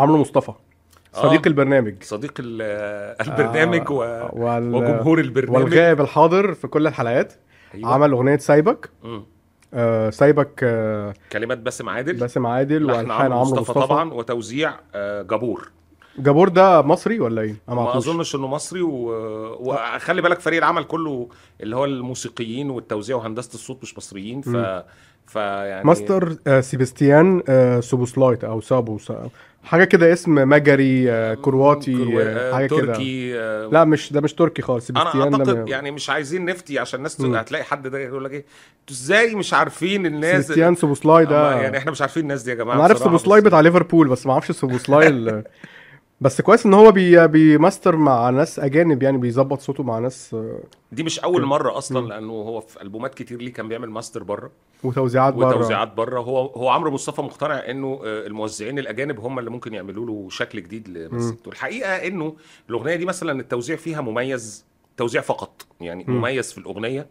عمرو مصطفى صديق آه. البرنامج. صديق ال- البرنامج و... آه، وال... وجمهور البرنامج. والغائب الحاضر في كل الحلقات. أيوة. عمل أغنية سايبك. آه سايبك آه كلمات باسم عادل. باسم عادل وألحان عمرو مصطفى, مصطفى. طبعا وتوزيع آه، جابور. جابور ده مصري ولا إيه؟ أنا ما. أظنش إنه مصري و... وخلي بالك فريق العمل كله اللي هو الموسيقيين والتوزيع وهندسة الصوت مش مصريين ف فيعني ماستر آه سيبستيان آه سوبوسلاي أو سابو سا- حاجة كده اسم مجري آه كرواتي كرو- حاجة كده تركي لا مش ده مش تركي خالص أنا سيبستيان ده أعتقد يعني مش عايزين نفتي عشان الناس. هتلاقي حد ده يقول لك إيه أنتوا إزاي مش عارفين الناس سيبستيان سوبوسلاي ده يعني إحنا مش عارفين الناس دي يا جماعة أنا عارف سوبوسلاي بتاع ليفربول بس ما أعرفش سوبوسلاي بس كويس إن هو بي بيماستر مع ناس أجانب يعني بيظبط صوته مع ناس آه، دي مش أول مرة. أصلا لأنه هو في ألبومات كتير ليه كان بيعمل ماستر بره. وتوزيعات بره. وتوزيعات بره. هو هو عمرو مصطفى مقتنع إنه آه، الموزعين الأجانب هم اللي ممكن يعملوا له شكل جديد لمزيكته الحقيقة إنه الأغنية دي مثلا التوزيع فيها مميز توزيع فقط. يعني مم. مميز في الأغنية.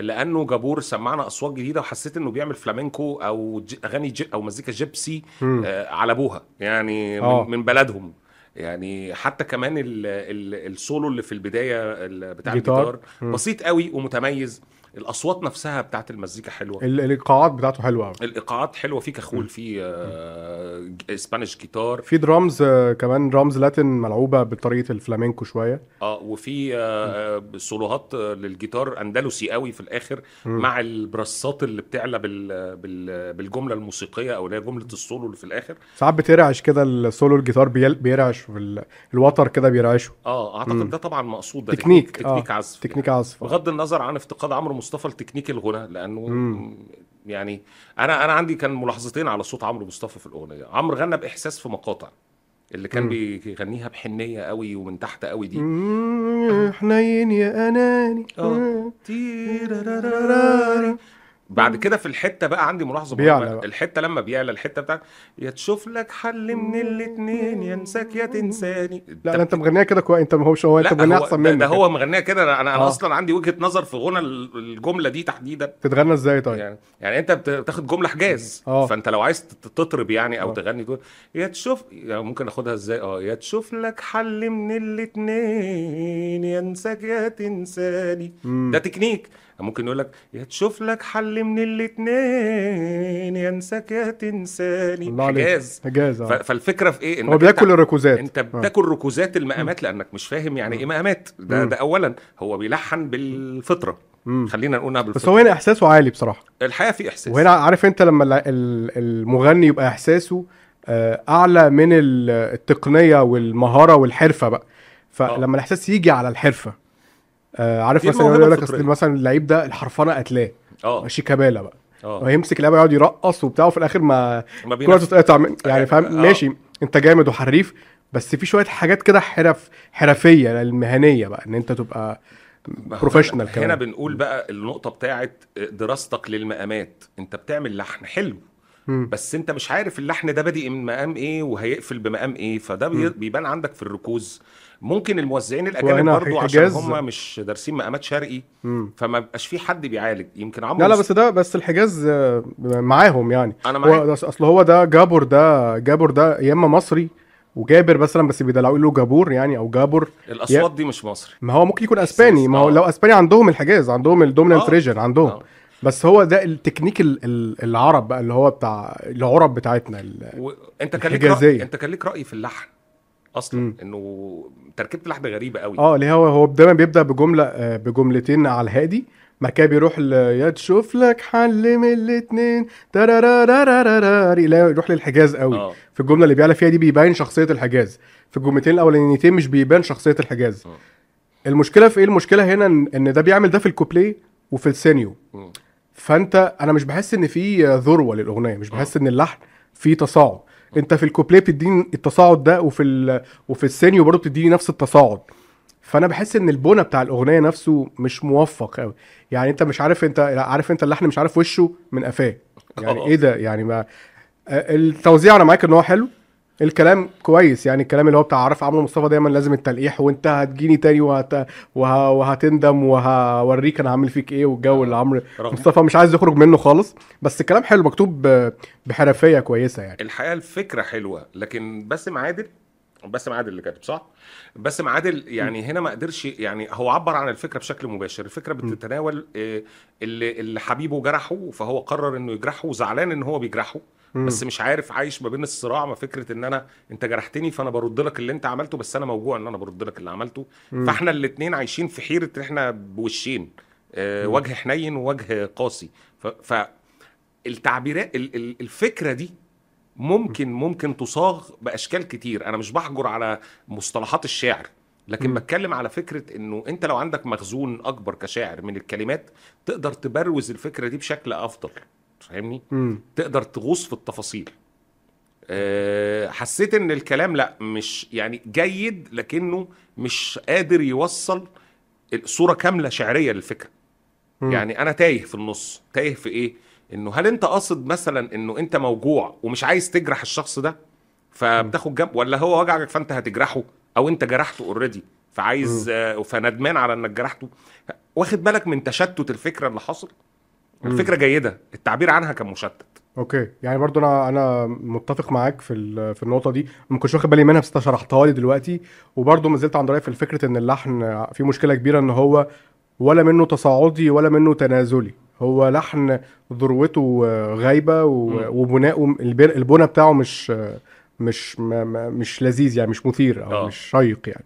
لأنه جابور سمعنا أصوات جديدة وحسيت إنه بيعمل flamenco أو أغاني ج- أو مزيكا gypsy. آه، على أبوها يعني آه. من, من بلدهم يعني حتى كمان ال ال السولو اللي في البداية ال- بتاع جيتار. الجيتار. بسيط قوي ومتميز الأصوات نفسها بتاعت المزيكا حلوة. ال- الإيقاعات بتاعته حلوة قوي الإيقاعات حلوة في كخول في آه Spanish guitar في درامز آه، كمان drums Latin ملعوبة بطريقة الـ flamenco شوية. آه وفي آه سولوهات آه، للجيتار أندلسي قوي في الآخر مم. مع البراسات اللي بتعلى بال بال بالجملة الموسيقية أو اللي هي جملة السولو اللي في الآخر. ساعات بترعش كده السولو الجيتار بيرعش في الوتر كده بيرعشه. آه أعتقد مم. ده طبعا مقصود ده تكنيك، تكنيك آه، عزف تكنيك عزف. بغض النظر عن افتقاد عمرو مصطفى لتكنيك الغنى لأنه مم. يعني أنا أنا عندي كان ملاحظتين على صوت عمرو مصطفى في الأغنية عمرو غنى بإحساس في مقاطع اللي كان مم. بيغنيها بحنية قوي ومن تحت قوي دي حنين يا أناني تيراراراري. بعد كده في الحتة بقى عندي ملاحظة بيعلى. الحتة لما بيعلى الحتة بتاعت يا تشوف لك حل من الاتنين ينساك يا تنساني. لا لا انت مغنيها كده كويس. انت هو مش هو انت مغنيها أحسن منك ده هو مغنيها كده. أنا أنا آه. أصلا عندي وجهة نظر في غنى ال- الجملة دي تحديدا. تتغنى إزاي طيب؟ يعني يعني أنت بت- بتاخد جملة حجاز. آه. فأنت لو عايز تطرب يعني أو آه. تغني تقول يا تشوف يعني ممكن أخدها إزاي؟ آه يا تشوف لك حل من الاتنين ينساك يا تنساني. ده تكنيك. ممكن يقول لك يا تشوف لك حل من الاتنين يا تنساني. الله عليك. حجاز حجاز آه. فالفكرة في إيه؟ هو بياكل الركوزات. أنت آه. بتاكل ركوزات المقامات لأنك مش فاهم يعني إيه مقامات. ده. ده اولا هو بيلحن بالفطرة. مم. خلينا نقولها بس بالفطرة. هو هنا إحساسه عالي بصراحة. الحقيقة في إحساس. وهنا عارف أنت لما ال- ال- المغني يبقى إحساسه آه، أعلى من ال- التقنية والمهارة والحرفة بقى. فلما الإحساس يجي على الحرفة آه، عارف مثلا يقول لك. أصل مثلا اللعيب ده الحرفنة قتلاه. آه. شيكابالا بقى. آه. ويمسك اللعبة يقعد يرقص وبتاع وفي الآخر ما ما تتقطع من- يعني آه. فاهم ماشي أنت جامد وحريف بس في شوية حاجات كده حرف حرفية المهنية بقى إن أنت تبقى professional هنا كمان. بنقول بقى النقطة بتاعت دراستك للمقامات. أنت بتعمل لحن حلو. مم. بس انت مش عارف اللحن ده بادئ من مقام إيه وهيقفل بمقام إيه فده بي- بيبان عندك في الركوز ممكن الموزعين الأجانب وهنا برضو عشان هم مش دارسين مقامات شرقي مم. فما بقاش في حد بيعالج يمكن عمرو لا لا بس ده بس الحجاز آه، معاهم يعني أنا ده أصل هو ده جابر ده جابر ده يا إما مصري وجابر مثلا بس بيدلعوا له جابور يعني أو جابر الأصوات دي مش مصري ما هو ممكن يكون أسباني ما هو آه. لو أسباني عندهم الحجاز عندهم ال dominant آه. Phrygian عندهم آه. بس هو ده التكنيك ال- ال- العرب بقى اللي هو بتاع العرب بتاعتنا وانت كان ليك. رأي انت كان ليك رأي في اللحن أصلا مم. إنه تركيبة اللحن غريبة قوي آه اللي هو هو دايما بيبدأ بجملة آه، بجملتين على الهادي بعد كده بيروح يا تشوف لك حل من لا يروح للحجاز قوي آه في الجمله اللي بيعلى فيها دي بيبين شخصيه الحجاز في الجملتين الاولانيتين مش بيبان شخصيه الحجاز مم. المشكلة في إيه المشكلة هنا ان ده بيعمل ده في الكوبليه وفي السينيو مم. فانت أنا مش بحس ان في ذروة للأغنية مش بحس ان اللحن فيه تصاعد. انت في الكوبليه بتديني التصاعد ده وفي ال... وفي السينيو برضه بتديني نفس التصاعد. فانا بحس ان البنى بتاع الأغنية نفسه مش موفق قوي يعني انت مش عارف انت عارف انت اللحن مش عارف وشه من قفاه. يعني آه. إيه ده؟ يعني ما آه، التوزيع أنا معاك ان هو حلو الكلام كويس يعني الكلام اللي هو بتاع عارف عمرو مصطفى دايما لازم التلقيح وانت هتجيني تاني وهت... وه... وهتندم وهوريك أنا هعمل فيك إيه والجو اللي عمرو مصطفى مش عايز يخرج منه خالص. بس الكلام حلو مكتوب ب- بحرفية كويسة يعني. الحقيقة الفكرة حلوة لكن باسم عادل باسم عادل اللي كاتب صح؟ باسم عادل يعني هنا ما قدرش يعني هو عبر عن الفكرة بشكل مباشر. الفكرة بتتناول آه، اللي اللي حبيبه جرحه فهو قرر إنه يجرحه وزعلان إن هو بيجرحه. بس مش عارف عايش ما بين الصراع ما فكرة إن أنا أنت جرحتني فأنا برد لك اللي أنت عملته بس أنا موجوع إن أنا برد لك اللي عملته. فإحنا الاثنين عايشين في حيرة إحنا بوشين آه، وجه حنين ووجه قاسي. ف, التعبيرات ال- ال- الفكرة دي ممكن ممكن تصاغ بأشكال كتير. أنا مش بحجر على مصطلحات الشعر لكن بتكلم على فكرة إنه أنت لو عندك مخزون أكبر كشاعر من الكلمات تقدر تبروز الفكرة دي بشكل أفضل. فاهمني؟ تقدر تغوص في التفاصيل. أه حسيت إن الكلام لأ مش يعني جيد لكنه مش قادر يوصل صوره كاملة شعرية للفكرة. مم. يعني أنا تايه في النص. تايه في إيه؟ إنه هل أنت قاصد مثلا إنه أنت موجوع ومش عايز تجرح الشخص ده؟ فبتاخد جنب. ولا هو وجعك فأنت هتجرحه؟ أو أنت جرحته already فعايز آه، فندمان على إنك جرحته. واخد بالك من تشتت الفكرة اللي حصل؟ الفكرة جيدة التعبير عنها كان مشتت. okay. يعني برضو أنا أنا متفق معاك في في النقطة دي. ما كنتش واخد بالي منها بس أنت شرحتها لي دلوقتي. وبرضو ما زلت عند رأيي في الفكرة إن اللحن فيه مشكلة كبيرة إن هو ولا منه تصاعدي ولا منه تنازلي. هو لحن ذروته غايبة و- مم. وبناؤه البن- البنى بتاعه مش مش مش لذيذ يعني مش مثير أو آه. مش شيق يعني.